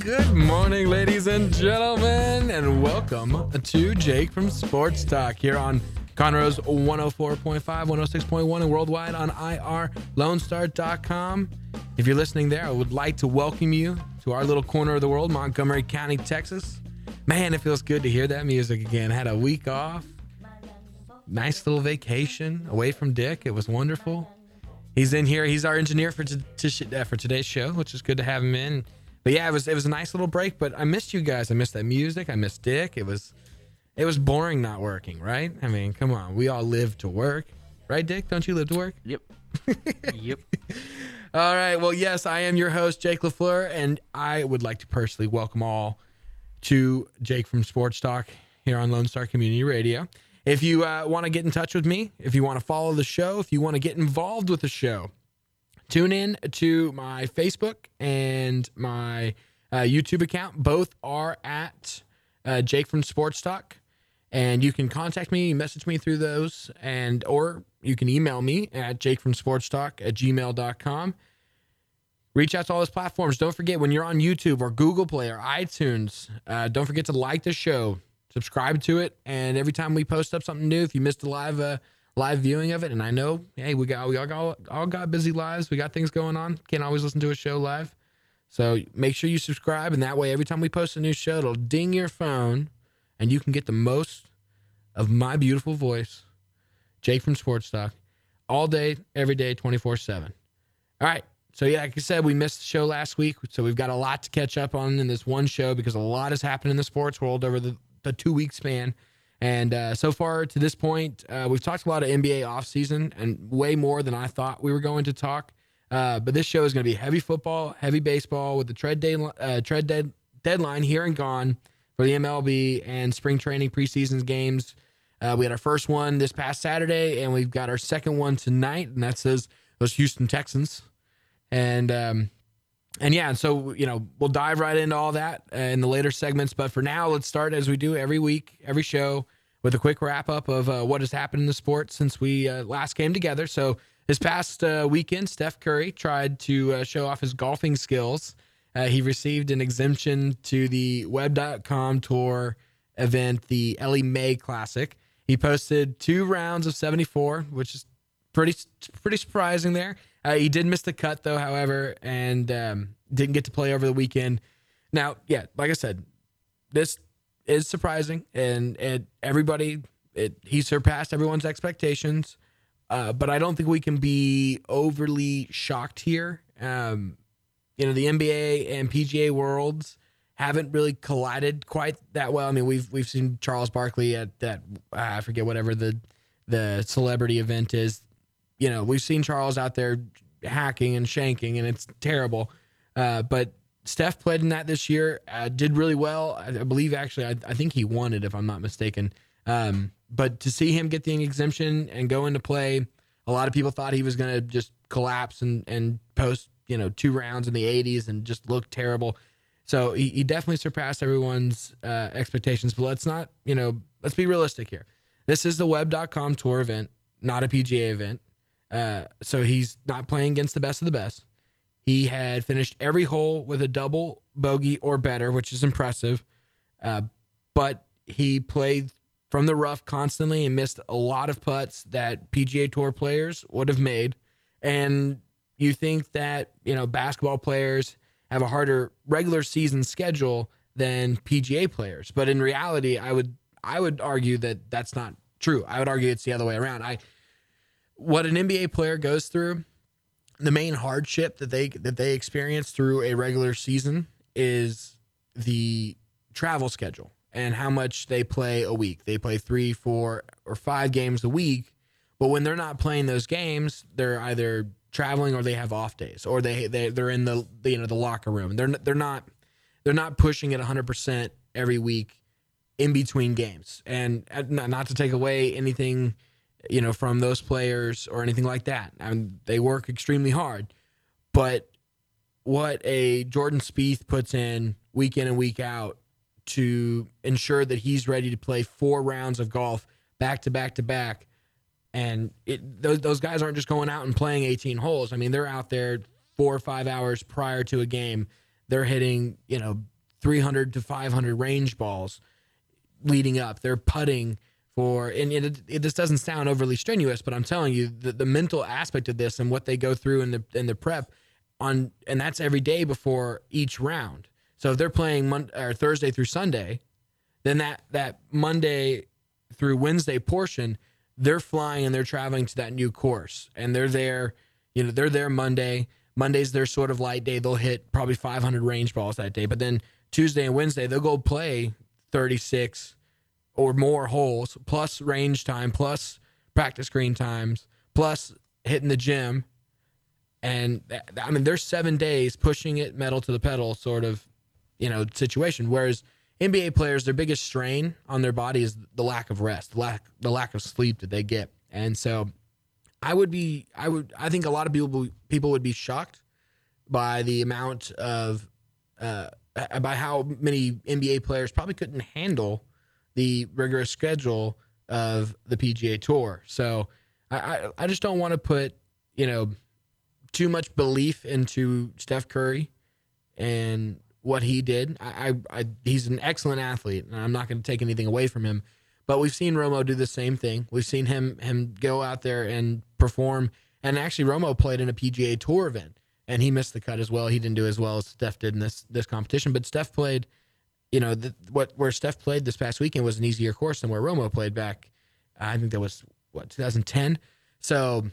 Good morning, ladies and gentlemen, and welcome to Jake from Sports Talk here on Conroe's 104.5, 106.1, and worldwide on irlonestar.com. If you're listening there, I would like to welcome you to our little corner of the world, Montgomery County, Texas. Man, it feels good to hear that music again. Had a week off, nice little vacation away from Dick. It was wonderful. He's in here. He's our engineer for t- t- uh, for today's show, which is good to have him in. But yeah, it was it was a nice little break. But I missed you guys. I missed that music. I missed Dick. It was it was boring not working, right? I mean, come on. We all live to work, right, Dick? Don't you live to work? Yep. yep. All right. Well, yes, I am your host, Jake LaFleur, and I would like to personally welcome all to Jake from Sports Talk here on Lone Star Community Radio. If you uh, want to get in touch with me, if you want to follow the show, if you want to get involved with the show, tune in to my Facebook and my uh, YouTube account. Both are at uh, Jake from Sports Talk, and you can contact me, message me through those, and or you can email me at jakefromsportstalk at gmail.com. Reach out to all those platforms. Don't forget when you're on YouTube or Google Play or iTunes, uh, don't forget to like the show, subscribe to it, and every time we post up something new, if you missed a live uh, live viewing of it, and I know, hey, we got we all got, all got busy lives, we got things going on, can't always listen to a show live, so make sure you subscribe, and that way, every time we post a new show, it'll ding your phone, and you can get the most of my beautiful voice, Jake from Sports Talk, all day, every day, twenty four seven. All right. So yeah, like I said, we missed the show last week, so we've got a lot to catch up on in this one show because a lot has happened in the sports world over the, the two week span. And uh, so far to this point, uh, we've talked a lot of NBA offseason and way more than I thought we were going to talk. Uh, but this show is going to be heavy football, heavy baseball with the tread, day, uh, trade dead, deadline here and gone for the MLB and spring training preseason games. Uh, we had our first one this past Saturday, and we've got our second one tonight, and that says those Houston Texans and um, and yeah, and so you know we'll dive right into all that uh, in the later segments. But for now, let's start as we do every week, every show, with a quick wrap up of uh, what has happened in the sport since we uh, last came together. So this past uh, weekend, Steph Curry tried to uh, show off his golfing skills. Uh, he received an exemption to the Web.com Tour event, the Ellie Mae Classic. He posted two rounds of 74, which is pretty pretty surprising there. Uh, he did miss the cut though, however, and um, didn't get to play over the weekend. Now, yeah, like I said, this is surprising, and and everybody, it, he surpassed everyone's expectations. Uh, but I don't think we can be overly shocked here. Um, you know, the NBA and PGA worlds haven't really collided quite that well. I mean, we've we've seen Charles Barkley at that uh, I forget whatever the the celebrity event is you know, we've seen Charles out there hacking and shanking, and it's terrible. Uh, but Steph played in that this year, uh, did really well. I, I believe actually, I, I, think he won it if I'm not mistaken. Um, but to see him get the exemption and go into play, a lot of people thought he was going to just collapse and and post you know two rounds in the 80s and just look terrible. So he, he definitely surpassed everyone's uh, expectations. But let's not you know let's be realistic here. This is the Web.com tour event, not a PGA event. Uh, so he's not playing against the best of the best. He had finished every hole with a double bogey or better, which is impressive. Uh, but he played from the rough constantly and missed a lot of putts that PGA Tour players would have made. And you think that, you know, basketball players have a harder regular season schedule than PGA players. But in reality, I would I would argue that that's not true. I would argue it's the other way around. I what an NBA player goes through, the main hardship that they that they experience through a regular season is the travel schedule and how much they play a week. They play three, four, or five games a week, but when they're not playing those games, they're either traveling or they have off days or they they they're in the, you know the locker room. They're they're not they're not pushing it 100% every week in between games. And not, not to take away anything, you know, from those players or anything like that. I mean, they work extremely hard, but what a Jordan Spieth puts in week in and week out to ensure that he's ready to play four rounds of golf back to back to back. And it, those, those guys aren't just going out and playing 18 holes. I mean, they're out there four or five hours prior to a game. They're hitting, you know, 300 to 500 range balls leading up. They're putting for, and it, it just doesn't sound overly strenuous, but I'm telling you, the, the mental aspect of this and what they go through in the in the prep on, and that's every day before each round. So if they're playing Mon- or Thursday through Sunday, then that that Monday through Wednesday portion, they're flying and they're traveling to that new course, and they're there. You know, they're there Monday. Monday's their sort of light day. They'll hit probably 500 range balls that day, but then Tuesday and Wednesday they'll go play 36 or more holes plus range time plus practice green times plus hitting the gym. And i mean there's seven days pushing it metal to the pedal sort of you know situation. Whereas nba players their biggest strain on their body is the lack of rest the lack the lack of sleep that they get. And so i would be i would i think a lot of people people would be shocked by the amount of uh, by how many nba players probably couldn't handle the rigorous schedule of the PGA Tour. So I, I, just don't want to put, you know, too much belief into Steph Curry and what he did. I, I, I he's an excellent athlete, and I'm not going to take anything away from him. But we've seen Romo do the same thing. We've seen him him go out there and perform. And actually, Romo played in a PGA Tour event, and he missed the cut as well. He didn't do as well as Steph did in this this competition. But Steph played you know, the, what where Steph played this past weekend was an easier course than where Romo played back. I think that was what 2010. So,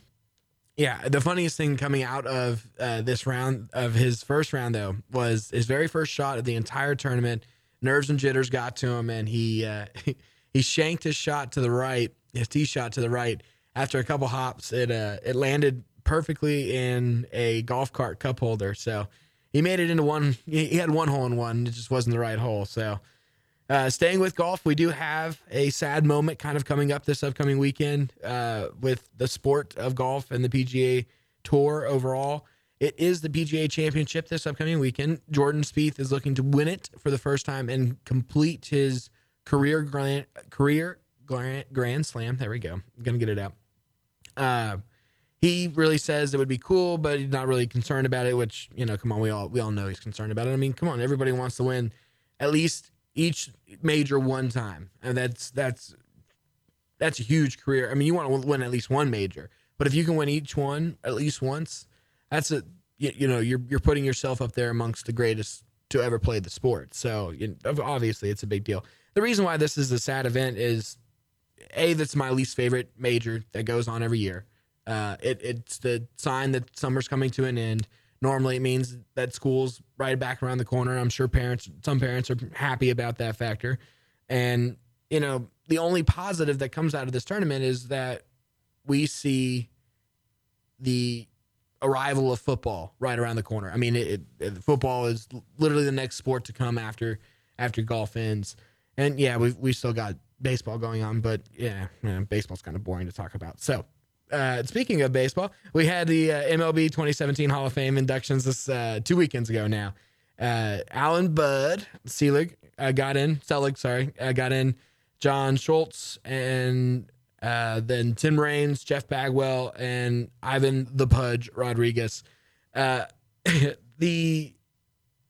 yeah, the funniest thing coming out of uh, this round of his first round though was his very first shot of the entire tournament. Nerves and jitters got to him, and he uh, he shanked his shot to the right, his tee shot to the right. After a couple hops, it uh, it landed perfectly in a golf cart cup holder. So he made it into one. He had one hole in one. It just wasn't the right hole. So, uh, staying with golf, we do have a sad moment kind of coming up this upcoming weekend uh, with the sport of golf and the PGA Tour overall. It is the PGA Championship this upcoming weekend. Jordan Spieth is looking to win it for the first time and complete his career grand career grand, grand slam. There we go. I'm gonna get it out. Uh, he really says it would be cool, but he's not really concerned about it. Which you know, come on, we all we all know he's concerned about it. I mean, come on, everybody wants to win at least each major one time, and that's that's that's a huge career. I mean, you want to win at least one major, but if you can win each one at least once, that's a you, you know you're you're putting yourself up there amongst the greatest to ever play the sport. So you obviously, it's a big deal. The reason why this is a sad event is a that's my least favorite major that goes on every year. Uh, it, it's the sign that summer's coming to an end. Normally, it means that school's right back around the corner. I'm sure parents, some parents are happy about that factor. And, you know, the only positive that comes out of this tournament is that we see the arrival of football right around the corner. I mean, it, it, football is literally the next sport to come after after golf ends. And yeah, we we still got baseball going on, but yeah, yeah baseball's kind of boring to talk about. So uh, speaking of baseball, we had the uh, MLB 2017 Hall of Fame inductions this uh, two weekends ago now. Uh, Alan Bud Selig uh, got in, Selig, sorry, uh, got in. John Schuerholz and then Tim Raines, Jeff Bagwell, and Ivan the Pudge Rodriguez. the the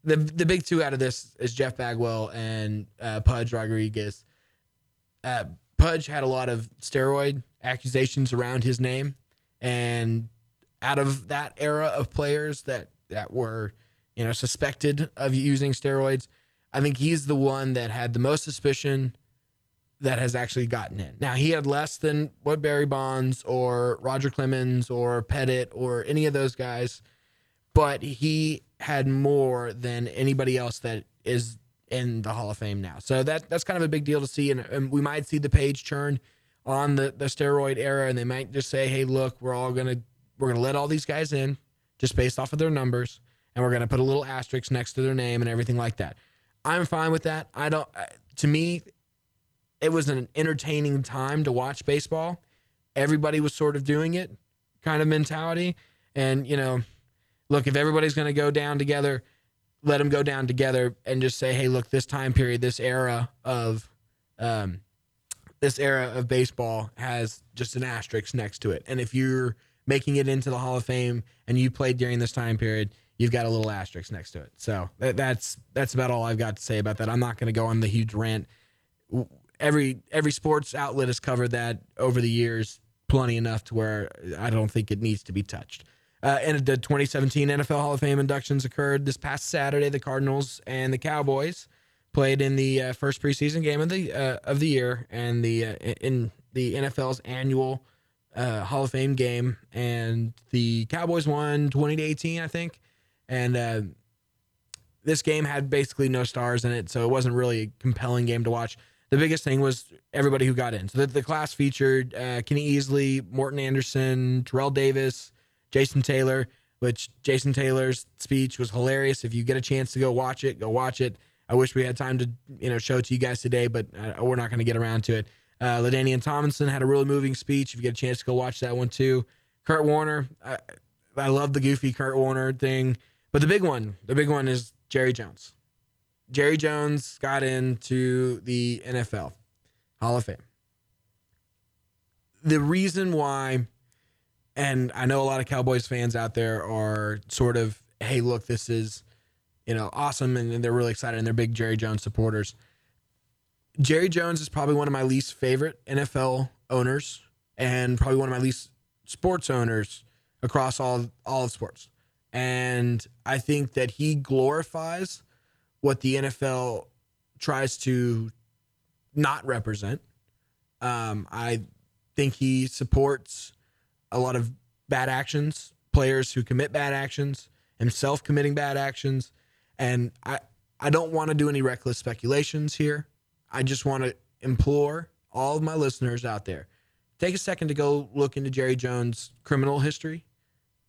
the big two out of this is Jeff Bagwell and Pudge Rodriguez. Pudge had a lot of steroid accusations around his name. And out of that era of players that, that were, you know, suspected of using steroids, I think he's the one that had the most suspicion that has actually gotten in. Now, he had less than what Barry Bonds or Roger Clemens or Pettitte or any of those guys, but he had more than anybody else that is in the Hall of Fame now. So that that's kind of a big deal to see, and, and we might see the page turn on the, the steroid era and they might just say, hey, look, we're all gonna we're gonna let all these guys in just based off of their numbers, and we're gonna put a little asterisk next to their name and everything like that. I'm fine with that. I don't. To me, it was an entertaining time to watch baseball. Everybody was sort of doing it, kind of mentality. And you know, look, if everybody's to go down together, let them go down together and just say, hey, look, this time period, this era of, um, this era of baseball has just an asterisk next to it. And if you're making it into the Hall of Fame and you played during this time period, you've got a little asterisk next to it. So that, that's that's about all I've got to say about that. I'm not going to go on the huge rant. Every every sports outlet has covered that over the years, plenty enough to where I don't think it needs to be touched. Uh, and the 2017 NFL Hall of Fame inductions occurred this past Saturday. The Cardinals and the Cowboys played in the uh, first preseason game of the uh, of the year, and the uh, in the NFL's annual uh, Hall of Fame game, and the Cowboys won 20 to 18, I think. And uh, this game had basically no stars in it, so it wasn't really a compelling game to watch. The biggest thing was everybody who got in. So the, the class featured uh, Kenny Easley, Morten Andersen, Terrell Davis, Jason Taylor. Which Jason Taylor's speech was hilarious. If you get a chance to go watch it, go watch it. I wish we had time to you know show it to you guys today, but uh, we're not going to get around to it. Uh, LaDainian Tomlinson had a really moving speech. If you get a chance to go watch that one too. Kurt Warner, I, I love the goofy Kurt Warner thing, but the big one, the big one is Jerry Jones. Jerry Jones got into the NFL Hall of Fame. The reason why, and I know a lot of Cowboys fans out there are sort of, hey, look, this is, you know, awesome, and, they're really excited, and they're big Jerry Jones supporters. Jerry Jones is probably one of my least favorite NFL owners, and probably one of my least sports owners across all all of sports. And I think that he glorifies what the NFL tries to not represent. Um, I think he supports a lot of bad actions, players who commit bad actions, himself committing bad actions, and I I don't want to do any reckless speculations here. I just want to implore all of my listeners out there take a second to go look into Jerry Jones' criminal history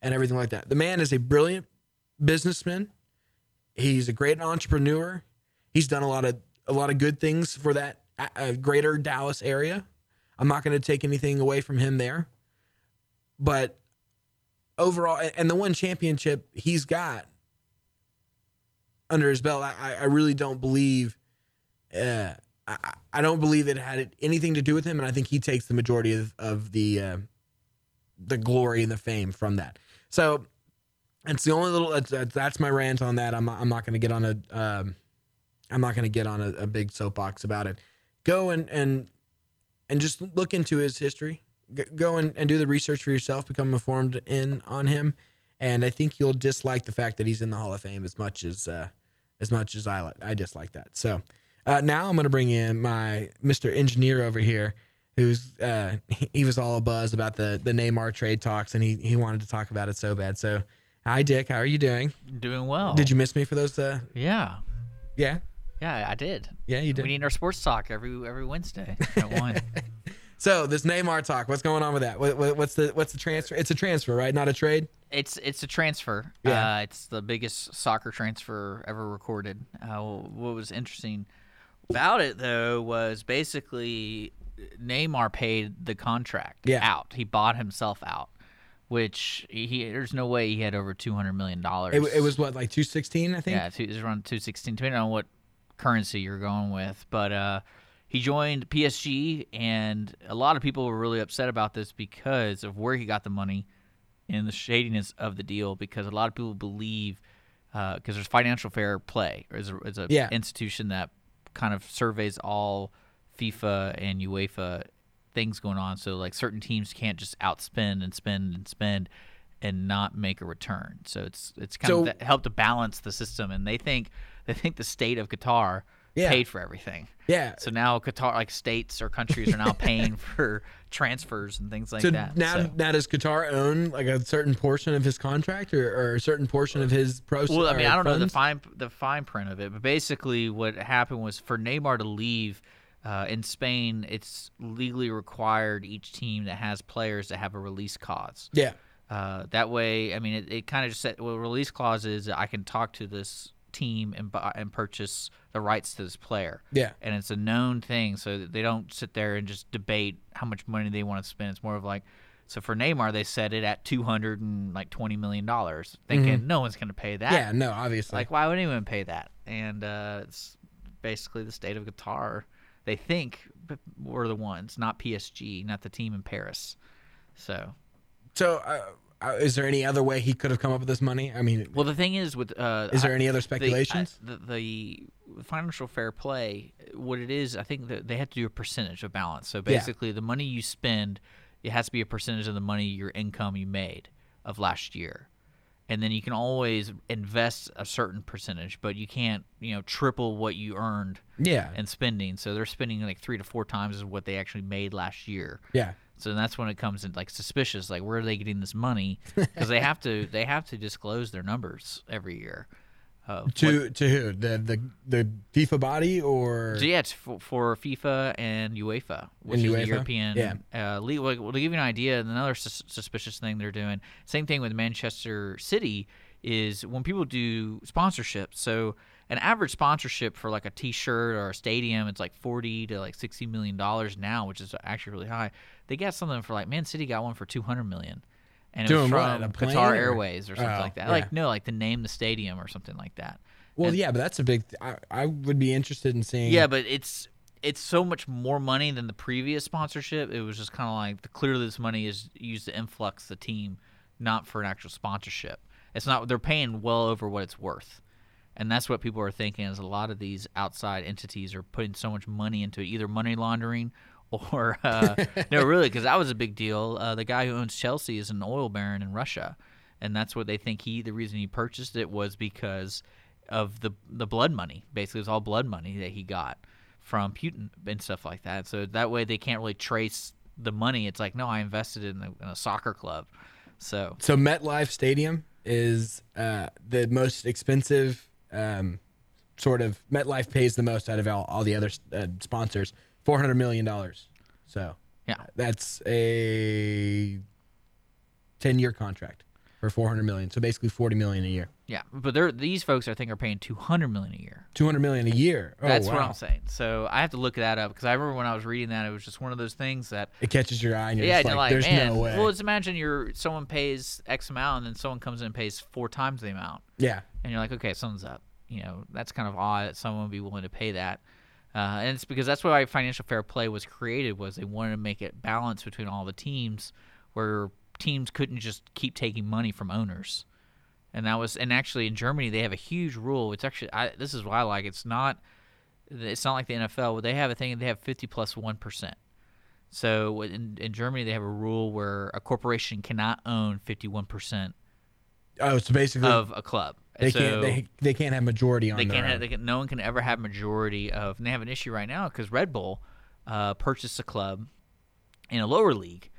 and everything like that. The man is a brilliant businessman. He's a great entrepreneur. He's done a lot of a lot of good things for that uh, greater Dallas area. I'm not going to take anything away from him there. But overall, and the one championship he's got under his belt, I, I really don't believe. Uh, I, I don't believe it had anything to do with him, and I think he takes the majority of, of the uh, the glory and the fame from that. So it's the only little that's, my rant on that. I'm not, I'm not going to get on a um, I'm not going to get on a, a, big soapbox about it. Go and and and just look into his history. Go and, and do the research for yourself. Become informed in on him, and I think you'll dislike the fact that he's in the Hall of Fame as much as uh, as much as I I dislike that. So. Uh, now I'm going to bring in my Mr. Engineer over here, who's uh, he was all a buzz about the the Neymar trade talks, and he he wanted to talk about it so bad. So, hi Dick, how are you doing? Doing well. Did you miss me for those? Uh, yeah. Yeah. Yeah, I did. Yeah, you did. We need our sports talk every every Wednesday at one. so this Neymar talk, what's going on with that? What, what, what's the what's the transfer? It's a transfer, right? Not a trade. It's it's a transfer. Yeah. Uh, it's the biggest soccer transfer ever recorded. Uh, what was interesting about it though was basically Neymar paid the contract Yeah. out. He bought himself out, which he there's no way he had over two hundred million dollars. It, it was what like 216, I think. yeah, two, it was around two sixteen, depending on what currency you're going with. But uh, he joined PSG, and a lot of people were really upset about this because of where he got the money and the shadiness of the deal. Because a lot of people believe uh, because there's financial fair play as a, a Yeah. institution that kind of surveys all FIFA and UEFA things going on. So like certain teams can't just outspend and spend and spend and not make a return. So it's it's kind So- of helped to balance the system. And they think they think the state of Qatar Yeah. paid for everything. Yeah. So now Qatar, like states or countries, are now paying for transfers and things like So that. now, So- now does Qatar own like a certain portion of his contract or, or a certain portion of his proceeds? Well, I mean, I don't know the fine the fine print of it, but basically, what happened was for Neymar to leave uh, in Spain, it's legally required each team that has players to have a release clause. Yeah. Uh, that way, I mean, it, it kind of just said, well, release clause is I can talk to this team and buy, and purchase the rights to this player. Yeah. and it's a known thing, so they don't sit there and just debate how much money they want to spend. It's more of like, so for Neymar, they set it at two hundred and like twenty million dollars, thinking no one's going to pay that. Mm-hmm. Yeah, no, obviously. Like, why would anyone pay that? And uh, it's basically the state of Qatar. They think we're the ones, not PSG, not the team in Paris. So, so, uh, is there any other way he could have come up with this money? I mean, well, the thing is with uh, is there I- any other the- speculations? I- The, the, financial fair play, what it is, I think that they have to do a percentage of balance. So Yeah. basically, the money you spend, it has to be a percentage of the money your income you made of last year. And then you can always invest a certain percentage, but you can't, you know, triple what you earned yeah, and spending. So they're spending like three to four times of what they actually made last year. yeah. So that's when it comes in like suspicious, like where are they getting this money? Because they have to they have to disclose their numbers every year. Uh, To to who? The the the FIFA body or so yeah, it's for, for FIFA and UEFA, which And is UEFA? the European Yeah. uh, league. Well, to give you an idea, another sus- suspicious thing they're doing. Same thing with Manchester City is when people do sponsorship. So an average sponsorship for like a T-shirt or a stadium, it's like forty to like sixty million dollars now, which is actually really high. They got something for like Man City got one for two hundred million. And it was Doing what, from plane Qatar or- Airways or something Oh, like that. yeah. Like no, like to name the stadium or something like that. Well, And- yeah, but that's a big. I I would be interested in seeing. Yeah, but it's it's so much more money than the previous sponsorship. It was just kind of like the, clearly this money is used to influx the team, not for an actual sponsorship. It's not they're paying well over what it's worth, and that's what people are thinking. Is a lot of these outside entities are putting so much money into it, either money laundering or uh, no, really, because that was a big deal. Uh, the guy who owns Chelsea is an oil baron in Russia, and that's what they think he. The reason he purchased it was because of the the blood money. Basically, it's all blood money that he got from Putin and stuff like that. So that way they can't really trace the money. It's like, no, I invested in a, in a soccer club. So So MetLife Stadium is uh, the most expensive. Um, sort of MetLife pays the most out of all, all the other uh, sponsors, four hundred million dollars. So yeah, that's a ten year contract for four hundred million. So basically forty million a year. yeah. But they're these folks I think are paying two hundred million a year. Two hundred million a year. Oh, That's what. I'm saying. So I have to look that up because I remember when I was reading that, it was just one of those things that It catches your eye, and you're yeah, just like, like, "There's man. no way." Well, let's imagine you're someone pays X amount and then someone comes in and pays four times the amount. yeah, and you're like, okay, something's up. You know, that's kind of odd that someone would be willing to pay that. Uh, and it's because that's why financial fair play was created was they wanted to make it balance between all the teams where teams couldn't just keep taking money from owners. And that was and actually in Germany they have a huge rule. It's actually I, this is why I like it's not it's not like the NFL. They have a thing they have 50 plus 1. So in, in Germany they have a rule where a corporation cannot own 51% oh, so basically of a club. they so, can't they, they can't have majority on they can't. Have, they can, no one can ever have majority of. And they have an issue right now because Red Bull uh, purchased a club in a lower league,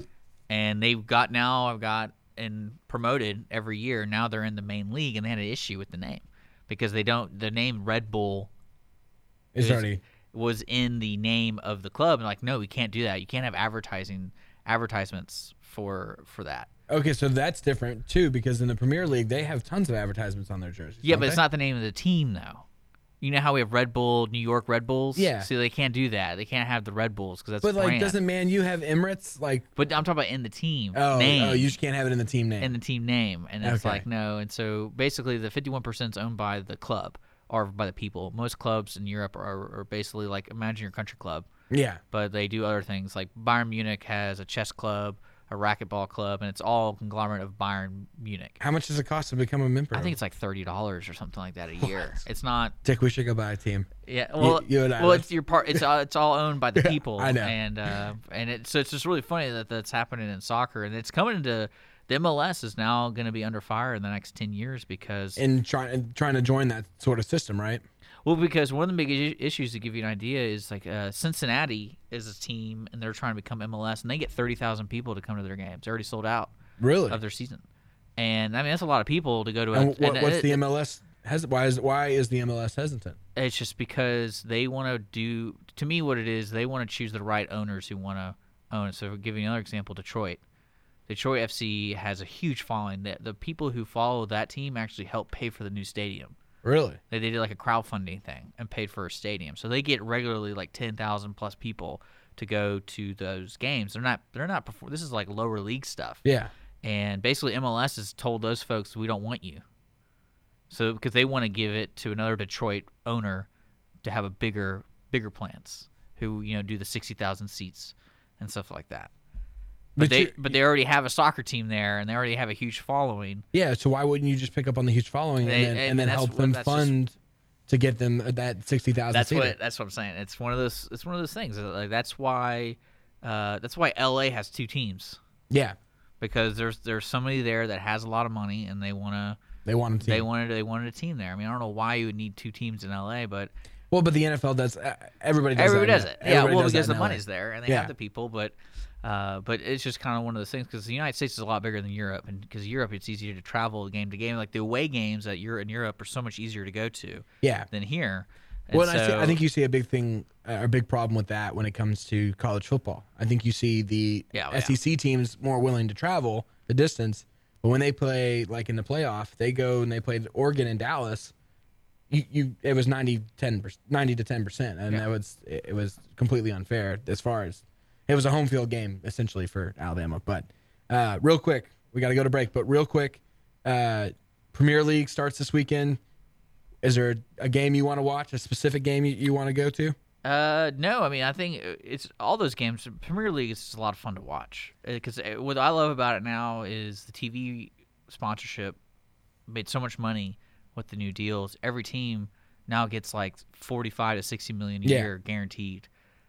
and they've got now. I've got and promoted every year. Now they're in the main league, and they had an issue with the name because they don't. The name Red Bull is- already was in the name of the club, and like, no, we can't do that. You can't have advertising advertisements for for that. okay. So that's different too, because in the Premier League they have tons of advertisements on their jerseys. Yeah, but it's not the name of the team though. You know how we have Red Bull, New York Red Bulls. Yeah. So they can't do that. They can't have the Red Bulls because that's. But like, brand. doesn't Man U have Emirates? Like, But I'm talking about in the team oh, oh name. oh, you just can't have it in the team name. in the team name, and it's Okay. like no. And so basically, the 51% is owned by the club or by the people. Most clubs in Europe are, are basically like imagine your country club, yeah, but they do other things. Like Bayern Munich has a chess club, a racquetball club, and it's all conglomerate of Bayern Munich. how much does it cost to become a member? I think it's like thirty dollars or something like that a year. It's not Dick, we should go buy a team. Yeah, well, you and I, well, it's your part. It's all, it's all owned by the people. I know. and uh, and it, so it's just really funny that that's happening in soccer, and it's coming into the MLS is now going to be under fire in the next ten years because And trying trying to join that sort of system, right? Well, because one of the big issues to give you an idea is like uh, Cincinnati is a team, and they're trying to become MLS, and they get thirty thousand people to come to their games. They're already sold out Really? of their season, and I mean that's a lot of people to go to. A, what, and what's it- the MLS? Has why is why is the MLS hesitant? It's just because they want to do. To me, what it is, they want to choose the right owners who want to own it. So, you another example, Detroit. Detroit FC has a huge following. The, the people who follow that team actually help pay for the new stadium. Really? They, they did like a crowdfunding thing and paid for a stadium, so they get regularly like ten thousand plus people to go to those games. They're not they're not perform. This is like lower league stuff. Yeah. And basically, MLS has told those folks we don't want you. So because they want to give it to another Detroit owner to have a bigger bigger plants who you know do the sixty thousand seats and stuff like that. But, But they but they already have a soccer team there and they already have a huge following. Yeah. So why wouldn't you just pick up on the huge following and then, and and then help them that's just- fund to get them that sixty thousand? That's what that's what I'm saying. It's one of those it's one of those things. Like that's why uh, that's why LA has two teams Yeah. because there's there's somebody there that has a lot of money and they want to They want to. they wanted they wanted a team there. I mean I don't know why you would need two teams in LA, but well, but the NFL does. Uh, everybody does. everybody does it. Yeah, well does because the money's there and they Yeah. have the people, but uh, but it's just kind of one of those things because the United States is a lot bigger than Europe, and because Europe it's easier to travel game to game. Like the away games that you're in Europe are so much easier to go to Yeah. than here. And Well, and I, see, I think you see a big thing, uh, a big problem with that when it comes to college football. I think you see the Yeah, oh, yeah. SEC teams more willing to travel the distance, but when they play like in the playoff, they go and they played Oregon and Dallas. You, you it was 90, 10, 90 to ten percent, and Yeah. that was it was completely unfair as far as it was a home field game essentially for Alabama. But uh, real quick, we got to go to break. But real quick, uh, Premier League starts this weekend. Is there a game you want to watch? A specific game you, you want to go to? Uh, no, I mean, I think it's all those games. Premier League is just a lot of fun to watch because what I love about it now is the TV sponsorship made so much money with the new deals. Every team now gets like forty-five to sixty million a Yeah. year guaranteed.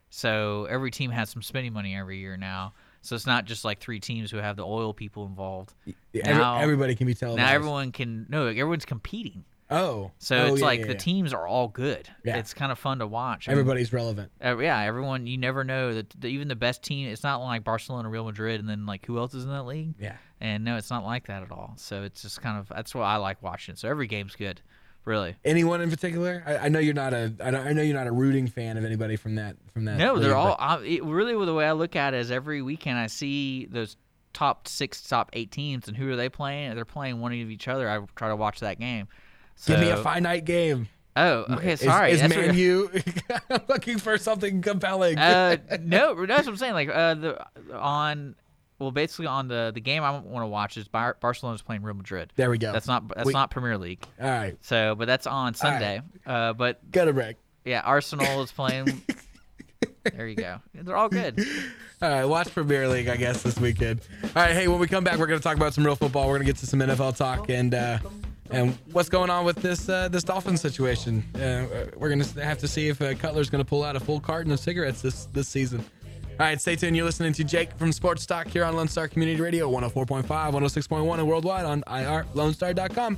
So every team has some spending money every year now. So it's not just like three teams who have the oil people involved. Every- Now- everybody can be televised. Now everyone can no, everyone's competing. Oh, So Oh, it's yeah, like yeah, the yeah. teams are all good. Yeah. It's kind of fun to watch. I mean, Everybody's relevant. uh, yeah, everyone. You never know that that even the best team. It's not like Barcelona, Real Madrid, and then like who else is in that league? Yeah. And no, it's not like that at all. So it's just kind of that's why I like watching. So every game's good, really. Anyone in particular? I, I know you're not a. I, know, I know you're not a rooting fan of anybody from that. From that. No, they're all. I, it, really, the way I look at it is every weekend I see those top six, top eight teams, and who are they playing? They're playing one of each other. I try to watch that game. So, Give me a finite game. Oh, okay, sorry. Is, what- Man U I'm looking for something compelling? uh, no, that's what I'm saying. Like uh, the on, well, basically on the the game I want to watch is Bar- Barcelona's playing Real Madrid. there we go. That's not that's not Premier League. all right. So, but that's on Sunday. Uh, but Got a break. yeah, Arsenal is playing. there you go. They're all good. All right, watch Premier League, I guess, this weekend. All right, hey, when we come back, we're going to talk about some real football. We're going to get to some NFL talk and uh, and what's going on with this uh, this Dolphins situation. Uh, we're going to have to see if uh, Cutler's going to pull out a full carton of cigarettes this this season. All right, stay tuned. You're listening to Jake from Sports Talk here on Lone Star Community Radio, 104.5, 106.1, and worldwide on irlonestar.com.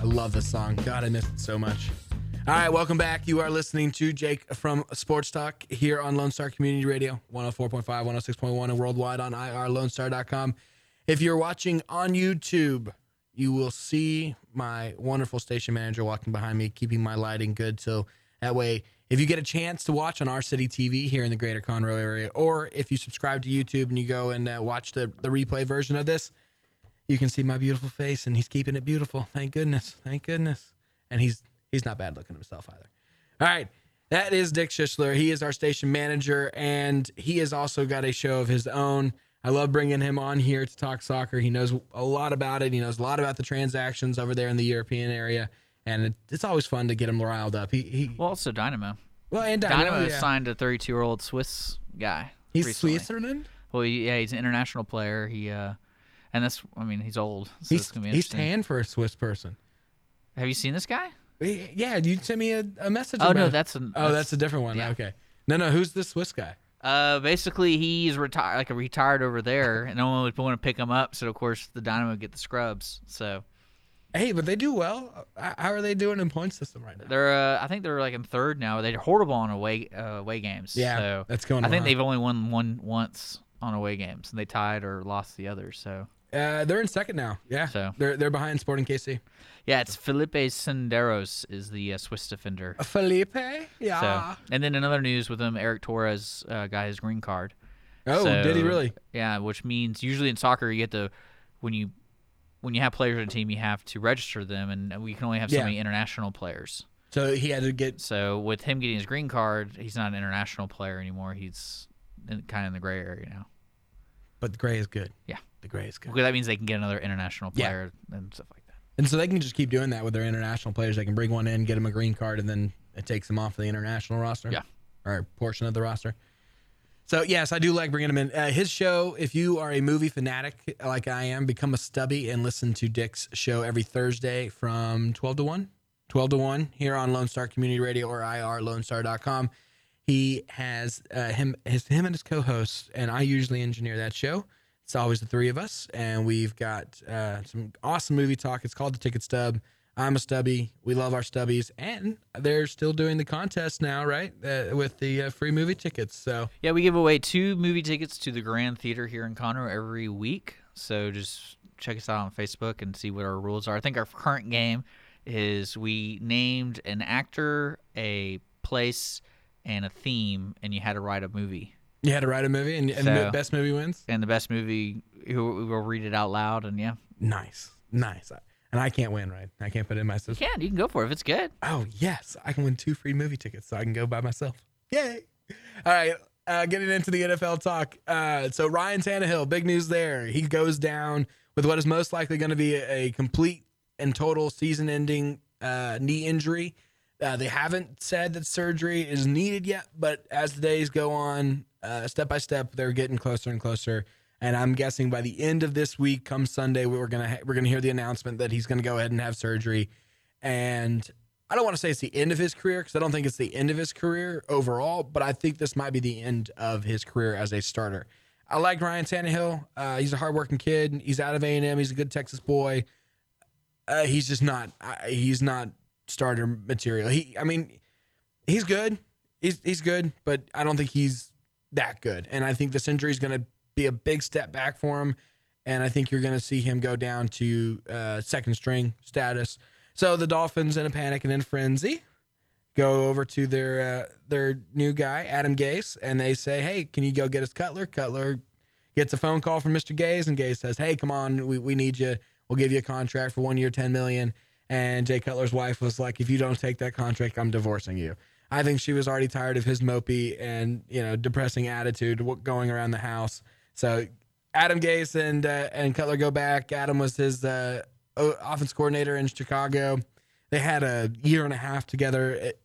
I love this song. God, I miss it so much. All right, welcome back. You are listening to Jake from Sports Talk here on Lone Star Community Radio, 104.5, 106.1, and worldwide on irlonestar.com. If you're watching on YouTube, you will see my wonderful station manager walking behind me, keeping my lighting good. So that way, if you get a chance to watch on our city TV here in the greater Conroe area, or if you subscribe to YouTube and you go and uh, watch the, the replay version of this, you can see my beautiful face and he's keeping it beautiful. Thank goodness. Thank goodness. And he's he's not bad looking himself either. All right. That is Dick Schishler. He is our station manager and he has also got a show of his own. I love bringing him on here to talk soccer. He knows a lot about it. He knows a lot about the transactions over there in the European area. And it, it's always fun to get him riled up. He, he Well, also Dynamo. well, and Dynamo, Dynamo yeah. signed a 32 year old Swiss guy. He's recently. Switzerland. Well, yeah, he's an international player. He uh, and that's I mean he's old, so He's it's gonna be he's tan for a Swiss person. Have you seen this guy? Yeah, you sent me a, a message. Oh no, that's an oh, that's a different one. yeah. Okay. No, no. Who's this Swiss guy? Uh, basically, he's retired, like a retired over there, and no one would want to pick him up. So of course, the Dynamo would get the scrubs. So Hey, but they do well. How are they doing in point system right now? they're, uh, I think they're like in third now. They're horrible on away uh, away games. Yeah, so that's going I think they've only won one once on away games, and they tied or lost the others. So Uh, they're in second now. Yeah. So- they're they're behind Sporting KC. yeah, it's Felipe Senderos is the uh, Swiss defender. Felipe. Yeah. So and then another news with him, Eric Torres uh, got his green card. oh, did he really? Yeah, which means usually in soccer you get to when you when you have players on a team, you have to register them, and we can only have so Yeah. many international players. So he had to get. So with him getting his green card, he's not an international player anymore. He's in, kind of in the gray area now. But the gray is good. Yeah. The gray is good. Because that means they can get another international Yeah. player and stuff like that. And so they can just keep doing that with their international players. They can bring one in, get them a green card, and then it takes them off the international roster. Yeah. Or a portion of the roster. So, yes, I do like bringing him in. Uh, his show, if you are a movie fanatic like I am, become a stubby and listen to Dick's show every Thursday from 12 to 1. 12 to 1 here on Lone Star Community Radio or irlonestar.com. He has uh, him, his, him and his co hosts, and I usually engineer that show. It's always the three of us, and we've got uh, some awesome movie talk. It's called the Ticket Stub. I'm a stubby. We love our stubbies, and they're still doing the contest now, right? Uh, with the uh, free movie tickets. So Yeah, we give away two movie tickets to the Grand Theater here in Conroe every week. So just check us out on Facebook and see what our rules are. I think our current game is we named an actor, a place, and a theme, and you had to write a movie. you had to write a movie, and, and So- the best movie wins. And the best movie, who we will read it out loud, and yeah, Nice, nice. And I can't win, right? I can't put it in my you can, you can go for it if it's good. Oh yes, I can win two free movie tickets, so I can go by myself. Yay! All right, uh, getting into the NFL talk. Uh, so Ryan Tannehill, big news there. He goes down with what is most likely going to be a, a complete and total season-ending uh, knee injury. Uh, they haven't said that surgery is needed yet, but as the days go on, uh, step by step, they're getting closer and closer. And I'm guessing by the end of this week, come Sunday, we're gonna ha- we're gonna hear the announcement that he's gonna go ahead and have surgery. And I don't want to say it's the end of his career because I don't think it's the end of his career overall, but I think this might be the end of his career as a starter. I like Ryan Tannehill. Uh, he's a hardworking kid. He's out of A and M. He's a good Texas boy. Uh, he's just not. Uh, he's not starter material. He. I mean, he's good. He's he's good, but I don't think he's that good. And I think this injury is going to be a big step back for him. And I think you're going to see him go down to uh, second string status. So the Dolphins, in a panic and in frenzy, go over to their uh, their new guy, Adam Gase, and they say, "Hey, can you go get us Cutler?" Cutler gets a phone call from Mr. Gase, and Gase says, "Hey, come on, we, we need you. We'll give you a contract for one year, ten million. And Jay Cutler's wife was like, "If you don't take that contract, I'm divorcing you." I think she was already tired of his mopey and you know depressing attitude going around the house. So Adam Gase and uh, and Cutler go back. Adam was his uh, offense coordinator in Chicago. They had a year and a half together. It,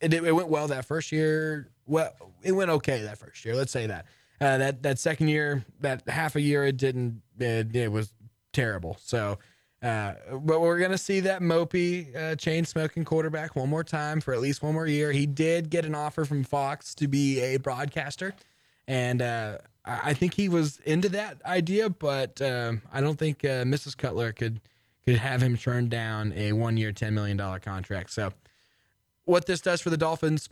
it, it went well that first year. Well, it went okay that first year. Let's say that. Uh, that that second year, that half a year, it didn't. It, it was terrible. So, uh, but we're gonna see that mopey, uh, chain smoking quarterback one more time for at least one more year. He did get an offer from Fox to be a broadcaster, and uh, I think he was into that idea. But um, I don't think uh, Mrs. Cutler could could have him turn down a one year, ten million dollar contract. So, what this does for the Dolphins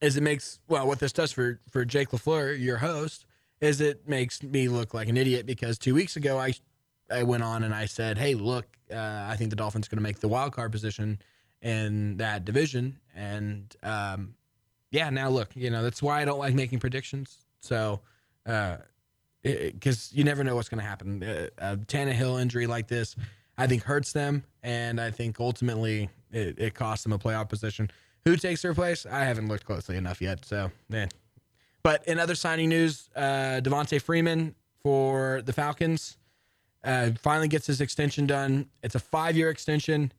is it makes well what this does for for Jake Lafleur, your host, is it makes me look like an idiot because two weeks ago I I went on and I said, hey, look, uh, I think the Dolphins going to make the wild card position in that division, and um, yeah, now look, you know that's why I don't like making predictions. So. Uh, because you never know what's going to happen. Uh, a Tannehill injury like this, I think hurts them, and I think ultimately it, it costs them a playoff position. Who takes their place? I haven't looked closely enough yet. So, man. But in other signing news, uh, Devonta Freeman for the Falcons uh, finally gets his extension done. It's a five-year extension.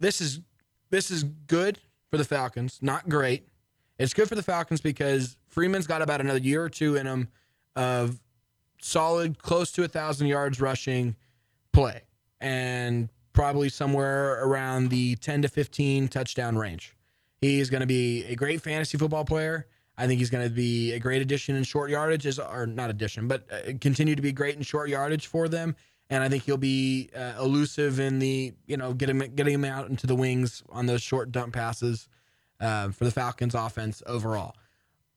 This is this is good for the Falcons. Not great. It's good for the Falcons because Freeman's got about another year or two in him of solid, close to a thousand yards rushing play, and probably somewhere around the 10 to 15 touchdown range. He's going to be a great fantasy football player. I think he's going to be a great addition in short yardage, or not addition, but uh, continue to be great in short yardage for them. And I think he'll be uh, elusive in the, you know, get him, getting him out into the wings on those short dump passes uh, for the Falcons offense overall.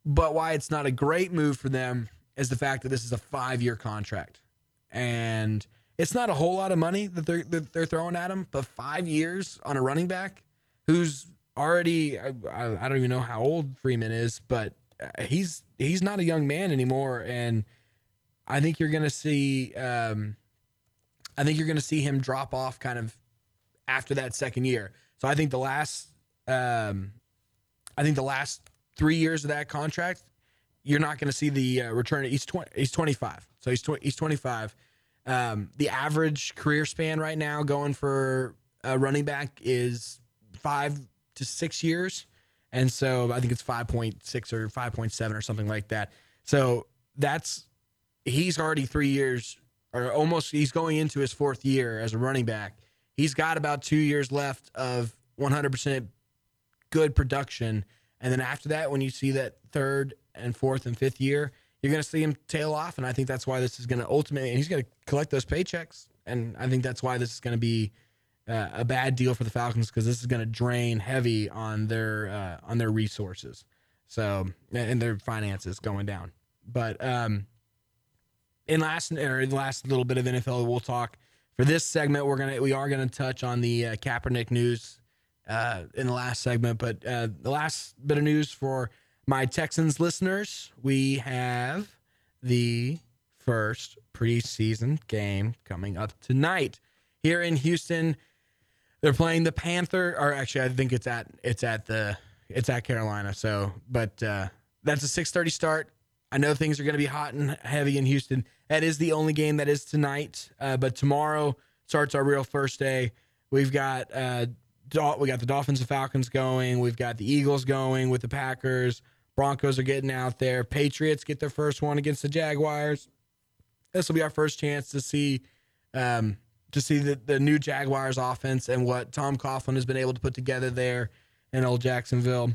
But why it's not a great move for them is the fact that this is a five year contract. And it's not a whole lot of money that they're, that they're throwing at him, but five years on a running back who's already, I, I don't even know how old Freeman is, but uh, he's he's not a young man anymore. And I think you're to see, um, I think you're to see him drop off kind of after that second year. So I think the last, um, I think the last three years of that contract, you're not to see the uh, return. He's 20, he's 25, so he's 20, he's 25. Um, the average career span right now going for a running back is five to six years, and so I think it's 5.6 or 5.7 or something like that. So that's he's already three years or almost he's going into his fourth year as a running back. He's got about two years left of 100% good production. And then after that, when you see that third and fourth and fifth year, you're going to see him tail off. And I think that's why this is going to ultimately, and he's going to collect those paychecks. And I think that's why this is going to be uh, a bad deal for the Falcons because this is going to drain heavy on their uh, on their resources, so and their finances going down. But um, in last or the last little bit of NFL, we'll talk for this segment. We're gonna we are gonna touch on the uh, Kaepernick news uh, in the last segment, but uh, the last bit of news for my Texans listeners, we have the first preseason game coming up tonight here in Houston. They're playing the Panther, or actually, I think it's at it's at the it's at Carolina. So, but uh, that's a six thirty start. I know things are going to be hot and heavy in Houston. That is the only game that is tonight. Uh, but tomorrow starts our real first day. We've got uh, we got the Dolphins and Falcons going. We've got the Eagles going with the Packers. Broncos are getting out there. Patriots get their first one against the Jaguars. This will be our first chance to see um, to see the, the new Jaguars offense and what Tom Coughlin has been able to put together there in old Jacksonville.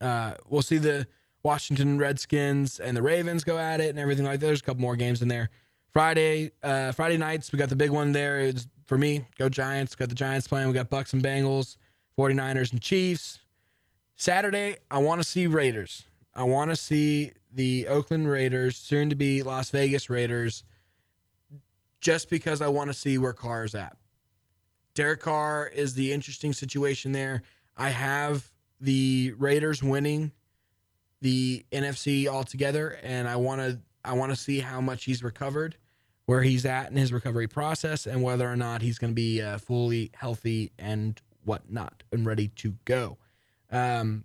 Uh, we'll see the Washington Redskins and the Ravens go at it and everything like that. There's a couple more games in there. Friday, uh, Friday nights, we got the big one there. It's for me, go Giants. Got the Giants playing. We got Bucks and Bengals, 49ers and Chiefs. Saturday, I want to see Raiders. I want to see the Oakland Raiders, soon to be Las Vegas Raiders, just because I want to see where Carr is at. Derek Carr is the interesting situation there. I have the Raiders winning the NFC altogether, and I want to I want to see how much he's recovered, where he's at in his recovery process, and whether or not he's going to be uh, fully healthy and whatnot and ready to go. Um,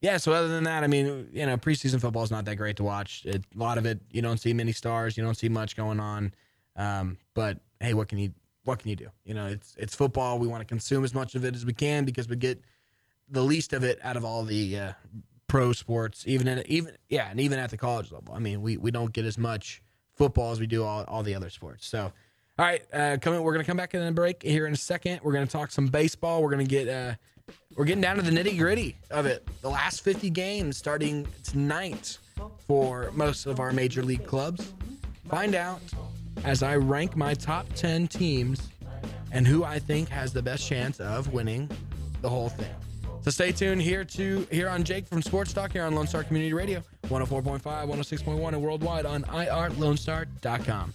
yeah. So other than that, I mean, you know, preseason football is not that great to watch. It, a lot of it, you don't see many stars, you don't see much going on. Um, but hey, what can you what can you do? You know, it's it's football. We want to consume as much of it as we can because we get the least of it out of all the uh, pro sports, even in even yeah, and even at the college level. I mean, we we don't get as much football as we do all, all the other sports. So, all right, uh, coming, we're gonna come back in a break here in a second. We're gonna talk some baseball. We're gonna get uh, we're getting down to the nitty gritty of it. The last 50 games starting tonight for most of our major league clubs. Find out as I rank my top 10 teams and who I think has the best chance of winning the whole thing. So stay tuned here to here on Jake from Sports Talk here on Lone Star Community Radio, 104.5, 106.1, and worldwide on irlonestar.com.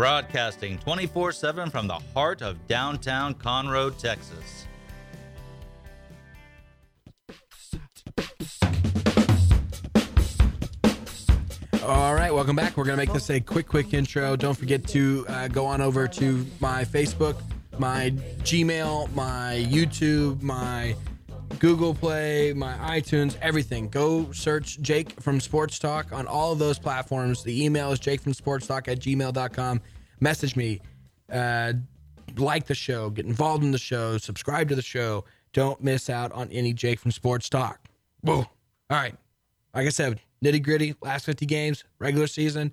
Broadcasting 24 7 from the heart of downtown Conroe, Texas. All right, welcome back. We're going to make this a quick, quick intro. Don't forget to uh, go on over to my Facebook, my Gmail, my YouTube, my Google Play, my iTunes, everything. Go search Jake from Sports Talk on all of those platforms. The email is jakefromsportstalk at gmail.com. Message me. Uh, like the show, get involved in the show, subscribe to the show. Don't miss out on any Jake from Sports Talk. Whoa. All right. Like I said, nitty gritty, last 50 games, regular season,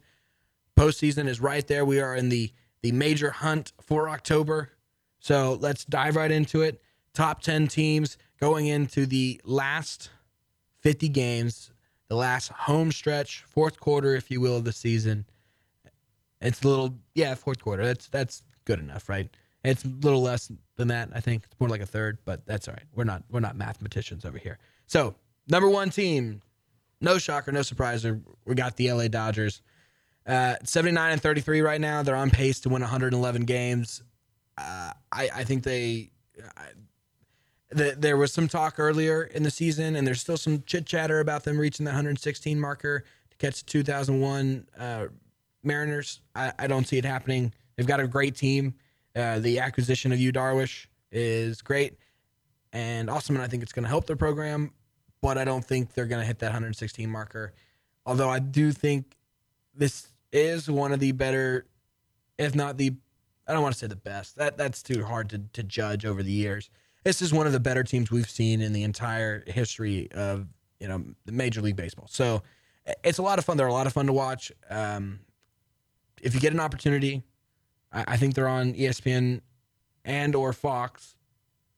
postseason is right there. We are in the the major hunt for October. So let's dive right into it. Top 10 teams going into the last 50 games, the last home stretch, fourth quarter, if you will, of the season. It's a little, yeah, fourth quarter. That's that's good enough, right? It's a little less than that, I think. It's more like a third, but that's all right. We're not we're not mathematicians over here. So number one team, no shocker, no surprise. We got the LA Dodgers. Uh, 79 and 33 right now. They're on pace to win 111 games. Uh, I, I think they. I, the, there was some talk earlier in the season, and there's still some chit chatter about them reaching the 116 marker to catch the 2001 uh, Mariners. I, I don't see it happening. They've got a great team. Uh, the acquisition of Yu Darvish is great and awesome, and I think it's going to help their program. But I don't think they're going to hit that 116 marker. Although I do think this is one of the better, if not the, I don't want to say the best. That that's too hard to to judge over the years. This is one of the better teams we've seen in the entire history of you know the Major League Baseball. So it's a lot of fun. They're a lot of fun to watch. Um, if you get an opportunity, I, I think they're on ESPN and or Fox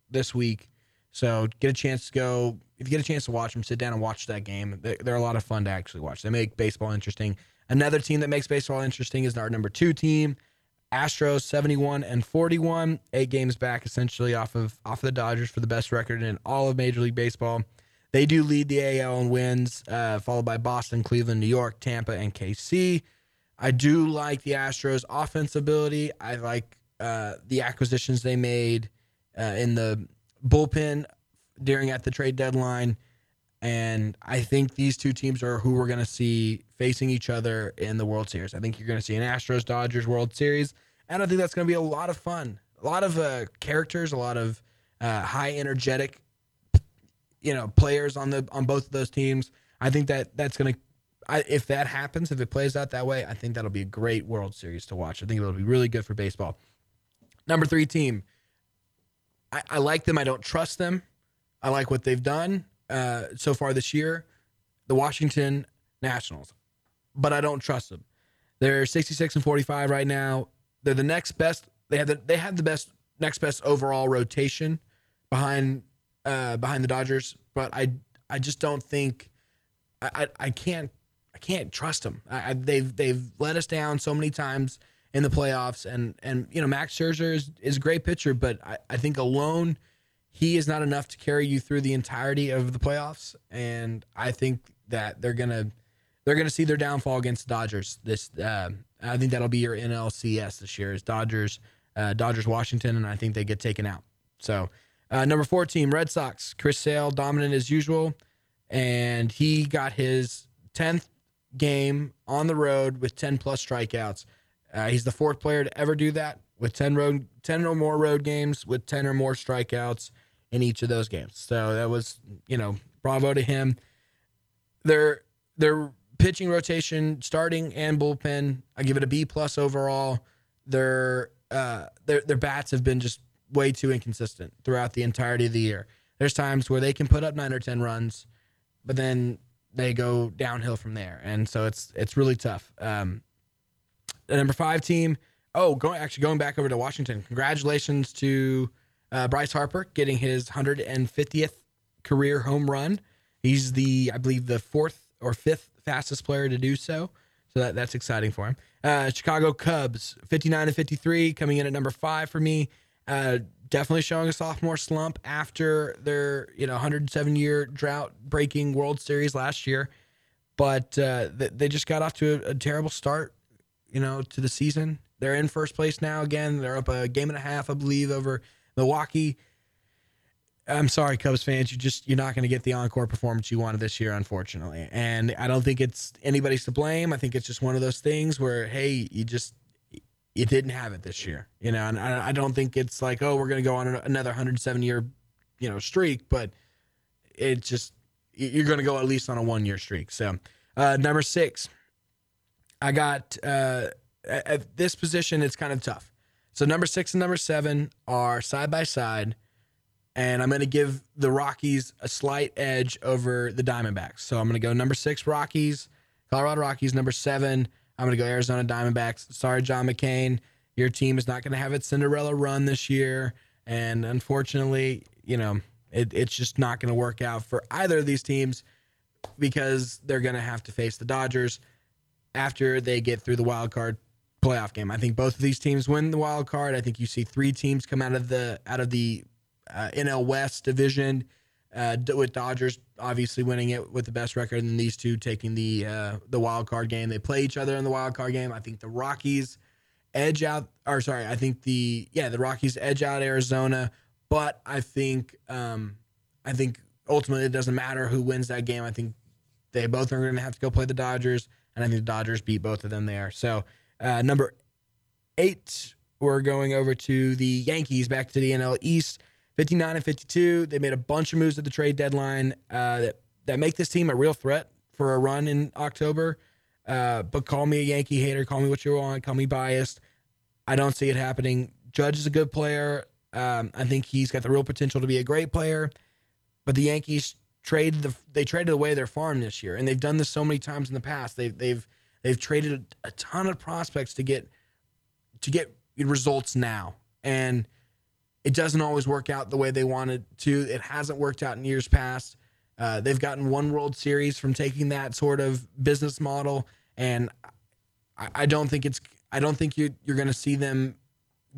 this week. So get a chance to go. If you get a chance to watch them, sit down and watch that game. They- They're a lot of fun to actually watch. They make baseball interesting. Another team that makes baseball interesting is our number two team, Astros, seventy-one and forty-one, eight games back essentially off of off of the Dodgers for the best record in all of Major League Baseball. They do lead the AL in wins, uh, followed by Boston, Cleveland, New York, Tampa, and KC. I do like the Astros' offense ability. I like uh, the acquisitions they made uh, in the bullpen during at the trade deadline. And I think these two teams are who we're going to see facing each other in the World Series. I think you're going to see an Astros Dodgers World Series. And I think that's going to be a lot of fun. A lot of uh, characters, a lot of uh, high energetic, you know, players on the on both of those teams. I think that that's going to if that happens, if it plays out that way, I think that'll be a great World Series to watch. I think it'll be really good for baseball. Number three team, I, I like them. I don't trust them. I like what they've done uh, so far this year. The Washington Nationals, but I don't trust them. They're 66 and 45 right now. They're the next best. They have the they have the best next best overall rotation behind uh, behind the Dodgers, but I I just don't think I, I, I can't I can't trust them. I, I, they've they've let us down so many times in the playoffs, and and you know Max Scherzer is, is a great pitcher, but I, I think alone he is not enough to carry you through the entirety of the playoffs, and I think that they're gonna they're gonna see their downfall against the Dodgers. This uh, I think that'll be your NLCS this year is Dodgers uh, Dodgers Washington, and I think they get taken out. So uh, number four team Red Sox Chris Sale dominant as usual, and he got his tenth game on the road with 10 plus strikeouts. Uh, he's the fourth player to ever do that with 10 road 10 or more road games with 10 or more strikeouts in each of those games. So that was, you know, bravo to him. Their their pitching rotation, starting and bullpen, I give it a B plus overall. Their uh their their bats have been just way too inconsistent throughout the entirety of the year. There's times where they can put up 9 or 10 runs, but then they go downhill from there, and so it's it's really tough. Um, the number five team. Oh, going actually going back over to Washington. Congratulations to uh, Bryce Harper getting his 150th career home run. He's the I believe the fourth or fifth fastest player to do so. So that, that's exciting for him. Uh, Chicago Cubs, 59 and 53, coming in at number five for me. Uh, definitely showing a sophomore slump after their you know 107 year drought breaking World Series last year, but uh, they, they just got off to a, a terrible start, you know, to the season. They're in first place now again. They're up a game and a half, I believe, over Milwaukee. I'm sorry, Cubs fans. You just you're not going to get the encore performance you wanted this year, unfortunately. And I don't think it's anybody's to blame. I think it's just one of those things where hey, you just you didn't have it this year, you know. And I, I don't think it's like oh, we're going to go on another 107 year, you know, streak, but it's just you're going to go at least on a one year streak. So uh, number six, I got uh, at, this position. It's kind of tough. So number six and number seven are side by side and I'm going to give the Rockies a slight edge over the Diamondbacks. So I'm going to go number six Rockies, Colorado Rockies. Number seven, I'm going to go Arizona Diamondbacks. Sorry, John McCain, your team is not going to have its Cinderella run this year, and unfortunately, you know, it, it's just not going to work out for either of these teams because they're going to have to face the Dodgers after they get through the wild card playoff game. I think both of these teams win the wild card. I think you see three teams come out of the out of the uh, NL West division, uh, with Dodgers obviously winning it with the best record, and these two taking the uh, the wild card game. They play each other in the wild card game. I think the Rockies edge out, or sorry, I think the yeah the Rockies edge out Arizona, but I think um, I think ultimately it doesn't matter who wins that game. I think they both are going to have to go play the Dodgers, and I think the Dodgers beat both of them there. So uh, number eight, we're going over to the Yankees, back to the NL East. 59 and 52. They made a bunch of moves at the trade deadline uh, that, that make this team a real threat for a run in October. Uh, but call me a Yankee hater, call me what you want, call me biased. I don't see it happening. Judge is a good player. Um, I think he's got the real potential to be a great player. But the Yankees traded the they traded away their farm this year, and they've done this so many times in the past. They've they've they've traded a ton of prospects to get to get results now, and it doesn't always work out the way they wanted to. It hasn't worked out in years past. Uh, they've gotten one World Series from taking that sort of business model, and I, I don't think it's. I don't think you, you're going to see them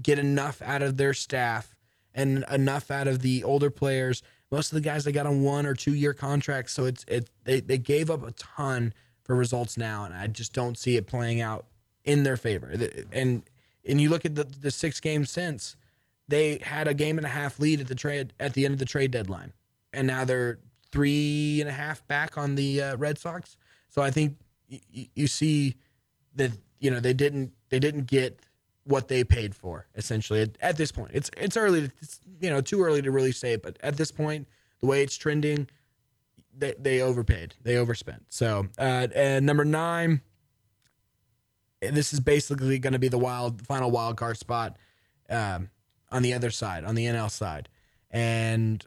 get enough out of their staff and enough out of the older players. Most of the guys they got on one or two year contracts, so it's it they they gave up a ton for results now, and I just don't see it playing out in their favor. And and you look at the the six games since they had a game and a half lead at the trade at the end of the trade deadline, and now they're three and a half back on the uh, Red Sox. So I think y- you see that you know they didn't they didn't get what they paid for essentially at, at this point. It's it's early, it's, you know, too early to really say, but at this point, the way it's trending, they they overpaid, they overspent. So uh, and number nine, this is basically going to be the wild final wild card spot. Um, on the other side, on the NL side, and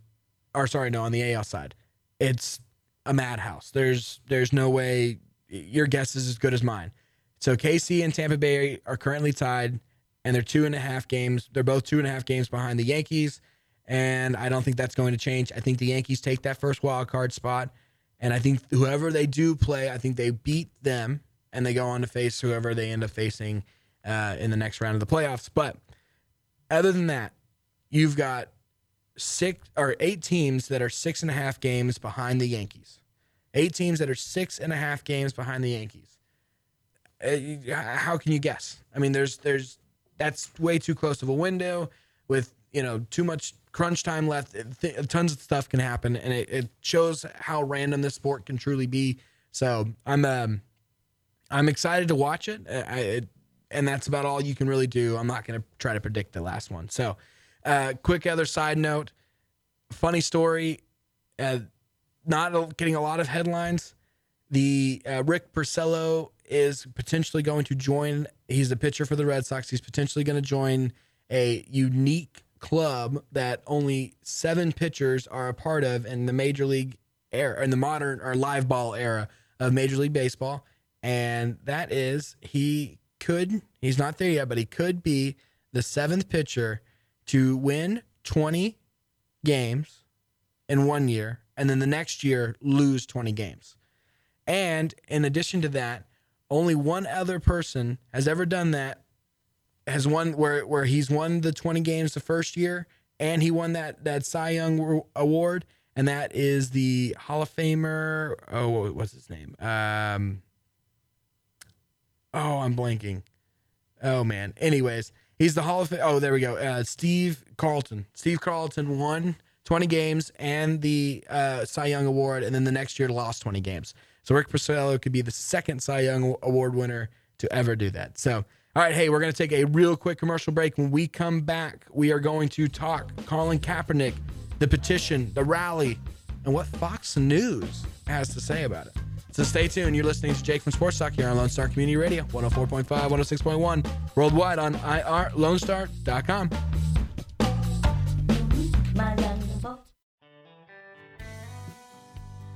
or sorry, no, on the AL side. It's a madhouse. There's there's no way your guess is as good as mine. So KC and Tampa Bay are currently tied, and they're two and a half games. They're both two and a half games behind the Yankees, and I don't think that's going to change. I think the Yankees take that first wild card spot, and I think whoever they do play, I think they beat them, and they go on to face whoever they end up facing uh, in the next round of the playoffs. But other than that, you've got six or eight teams that are six and a half games behind the Yankees. Eight teams that are six and a half games behind the Yankees. Uh, how can you guess? I mean, there's there's that's way too close of a window with you know too much crunch time left. Tons of stuff can happen, and it, it, shows how random this sport can truly be. So I'm um, I'm excited to watch it. I, it and that's about all you can really do. I'm not going to try to predict the last one. So, uh, quick other side note, funny story, uh, not getting a lot of headlines. The uh, Rick Porcello is potentially going to join. He's a pitcher for the Red Sox. He's potentially going to join a unique club that only seven pitchers are a part of in the major league era, in the modern or live ball era of Major League Baseball. And that is he could, he's not there yet, but he could be the seventh pitcher to win 20 games in one year and then the next year lose 20 games. And in addition to that, only one other person has ever done that has won where where he's won the 20 games the first year and he won that that Cy Young award and that is the Hall of Famer oh what's his name um Oh, I'm blanking. Oh man. Anyways, he's the Hall of Fame. Oh, there we go. Uh, Steve Carlton. Steve Carlton won 20 games and the uh, Cy Young Award, and then the next year lost 20 games. So Rick Porcello could be the second Cy Young Award winner to ever do that. So, all right, hey, we're going to take a real quick commercial break. When we come back, we are going to talk Colin Kaepernick, the petition, the rally, and what Fox News has to say about it. So stay tuned. You're listening to Jake from Sports Talk here on Lone Star Community Radio, 104.5, 106.1, worldwide on irlonestar.com.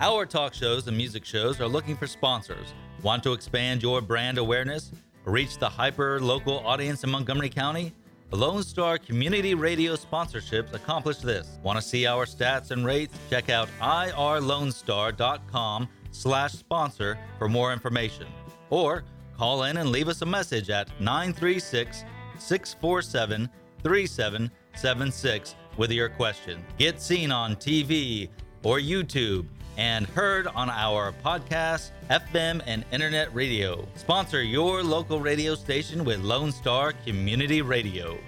Our talk shows and music shows are looking for sponsors. Want to expand your brand awareness? Reach the hyper local audience in Montgomery County? Lone Star Community Radio sponsorships accomplish this. Want to see our stats and rates? Check out irlonestar.com slash sponsor for more information. Or call in and leave us a message at 936 647 3776 with your question. Get seen on TV or YouTube and heard on our podcast, FM, and internet radio. Sponsor your local radio station with Lone Star Community Radio.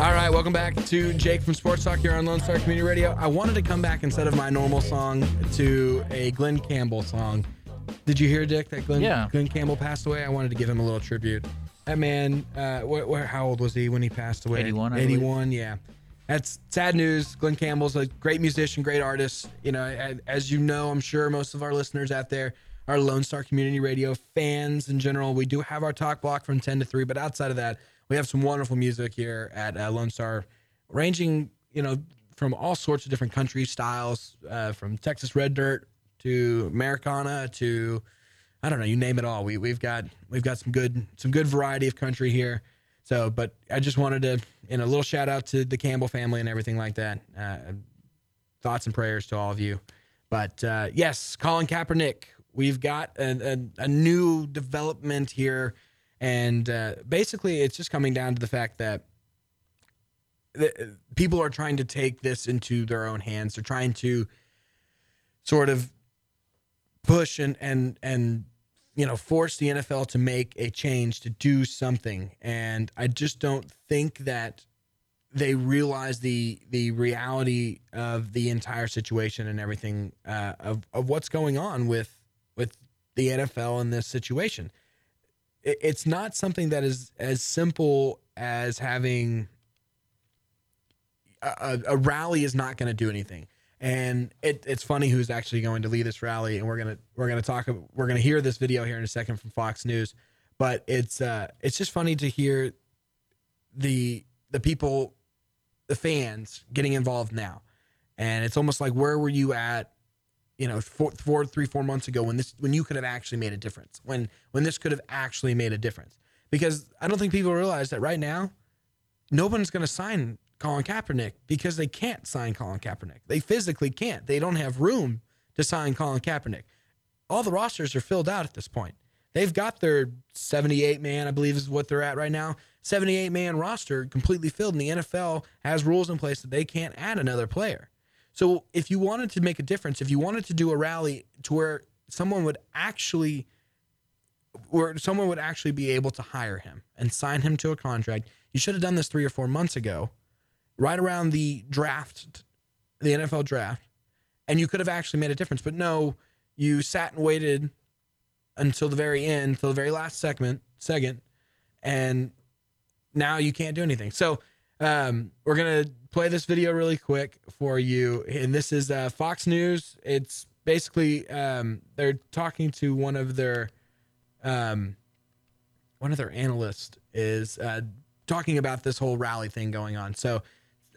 All right, welcome back to Jake from Sports Talk here on Lone Star Community Radio. I wanted to come back instead of my normal song to a Glen Campbell song. Did you hear, Dick, that Glen, Yeah. Glen Campbell passed away? I wanted to give him a little tribute. That man, uh, wh- wh- how old was he when he passed away? 81, I believe. 81, yeah. That's sad news. Glen Campbell's a great musician, great artist. You know, as you know, I'm sure most of our listeners out there are Lone Star Community Radio fans in general. We do have our talk block from 10 to 3, but outside of that, we have some wonderful music here at uh, Lone Star, ranging, you know, from all sorts of different country styles, uh, from Texas Red Dirt to Americana to I don't know, you name it all. We we've got we've got some good some good variety of country here. So, but I just wanted to, know, a little shout out to the Campbell family and everything like that. Uh, thoughts and prayers to all of you. But uh, yes, Colin Kaepernick, we've got a, a, a new development here, and uh, basically, it's just coming down to the fact that the, people are trying to take this into their own hands. They're trying to sort of push and and and you know force the NFL to make a change to do something and I just don't think that they realize the the reality of the entire situation and everything uh, of of what's going on with with the NFL in this situation. It, it's not something that is as simple as having a, a, a rally is not going to do anything. And it, it's funny who's actually going to lead this rally, and we're gonna we're gonna talk we're gonna hear this video here in a second from Fox News, but it's uh it's just funny to hear the the people, the fans getting involved now, and it's almost like where were you at, you know, four, four three four months ago when this when you could have actually made a difference when when this could have actually made a difference because I don't think people realize that right now nobody's going to sign Colin Kaepernick because they can't sign Colin Kaepernick. They physically can't. They don't have room to sign Colin Kaepernick. All the rosters are filled out at this point. They've got their 78 man, I believe is what they're at right now. 78 man roster completely filled, and the NFL has rules in place that they can't add another player. So if you wanted to make a difference, if you wanted to do a rally to where someone would actually where someone would actually be able to hire him and sign him to a contract. You should have done this three or four months ago, right around the draft, the NFL draft, and you could have actually made a difference. But no, you sat and waited until the very end, until the very last segment, second, and now you can't do anything. So um, we're gonna play this video really quick for you, and this is uh, Fox News. It's basically um, they're talking to one of their um, one of their analysts is uh, talking about this whole rally thing going on. So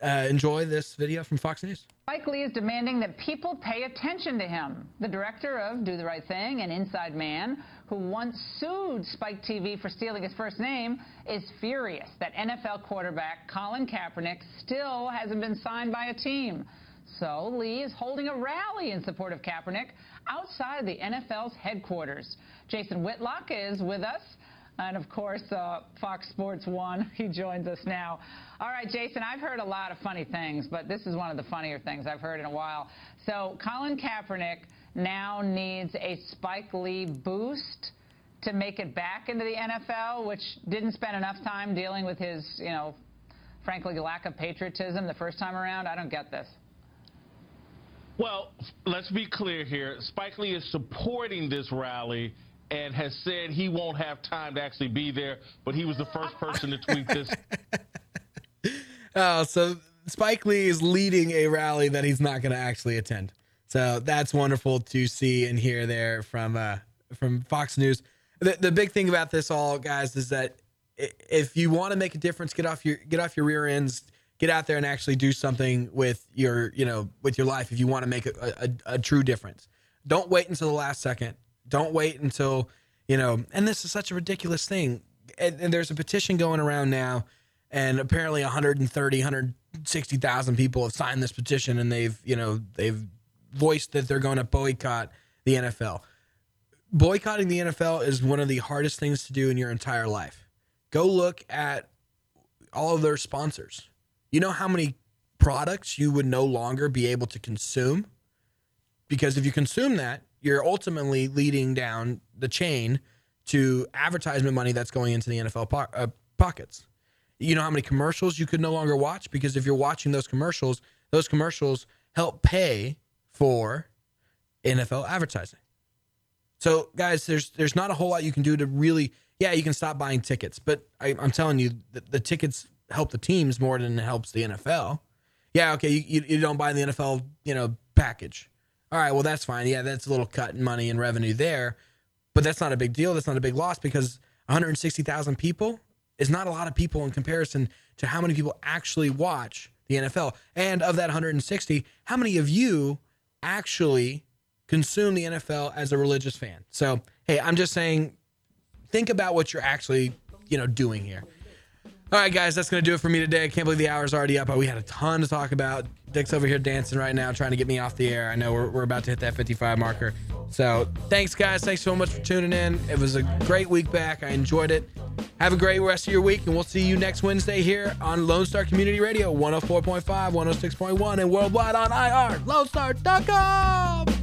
uh, enjoy this video from Fox News. Spike Lee is demanding that people pay attention to him. The director of Do the Right Thing and Inside Man, who once sued Spike TV for stealing his first name, is furious that NFL quarterback Colin Kaepernick still hasn't been signed by a team. So Lee is holding a rally in support of Kaepernick outside the NFL's headquarters. Jason Whitlock is with us. And of course, uh, Fox Sports One, he joins us now. All right, Jason, I've heard a lot of funny things, but this is one of the funnier things I've heard in a while. So, Colin Kaepernick now needs a Spike Lee boost to make it back into the NFL, which didn't spend enough time dealing with his, you know, frankly, lack of patriotism the first time around? I don't get this. Well, let's be clear here. Spike Lee is supporting this rally and has said he won't have time to actually be there, but he was the first person to tweet this. Oh, so Spike Lee is leading a rally that he's not going to actually attend. So that's wonderful to see and hear there from uh, from Fox News. The, the big thing about this all, guys, is that if you want to make a difference, get off your get off your rear ends, get out there and actually do something with your you know with your life. If you want to make a, a, a true difference, don't wait until the last second. Don't wait until you know. And this is such a ridiculous thing. And, and there's a petition going around now and apparently 130 160,000 people have signed this petition and they've you know they've voiced that they're going to boycott the NFL. Boycotting the NFL is one of the hardest things to do in your entire life. Go look at all of their sponsors. You know how many products you would no longer be able to consume? Because if you consume that, you're ultimately leading down the chain to advertisement money that's going into the NFL po- uh, pockets you know how many commercials you could no longer watch because if you're watching those commercials, those commercials help pay for NFL advertising. So, guys, there's there's not a whole lot you can do to really. Yeah, you can stop buying tickets, but I, I'm telling you, the, the tickets help the teams more than it helps the NFL. Yeah, okay, you, you, you don't buy the NFL, you know, package. All right, well that's fine. Yeah, that's a little cut in money and revenue there, but that's not a big deal. That's not a big loss because 160,000 people is not a lot of people in comparison to how many people actually watch the NFL. And of that 160, how many of you actually consume the NFL as a religious fan? So, hey, I'm just saying think about what you're actually, you know, doing here. All right, guys, that's going to do it for me today. I can't believe the hour's already up, but we had a ton to talk about. Dick's over here dancing right now, trying to get me off the air. I know we're, we're about to hit that 55 marker. So thanks, guys. Thanks so much for tuning in. It was a great week back. I enjoyed it. Have a great rest of your week, and we'll see you next Wednesday here on Lone Star Community Radio 104.5, 106.1, and worldwide on IR, LoneStar.com.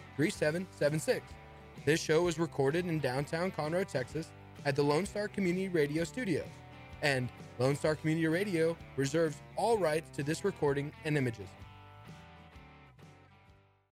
3776. This show was recorded in downtown Conroe, Texas at the Lone Star Community Radio Studios. And Lone Star Community Radio reserves all rights to this recording and images.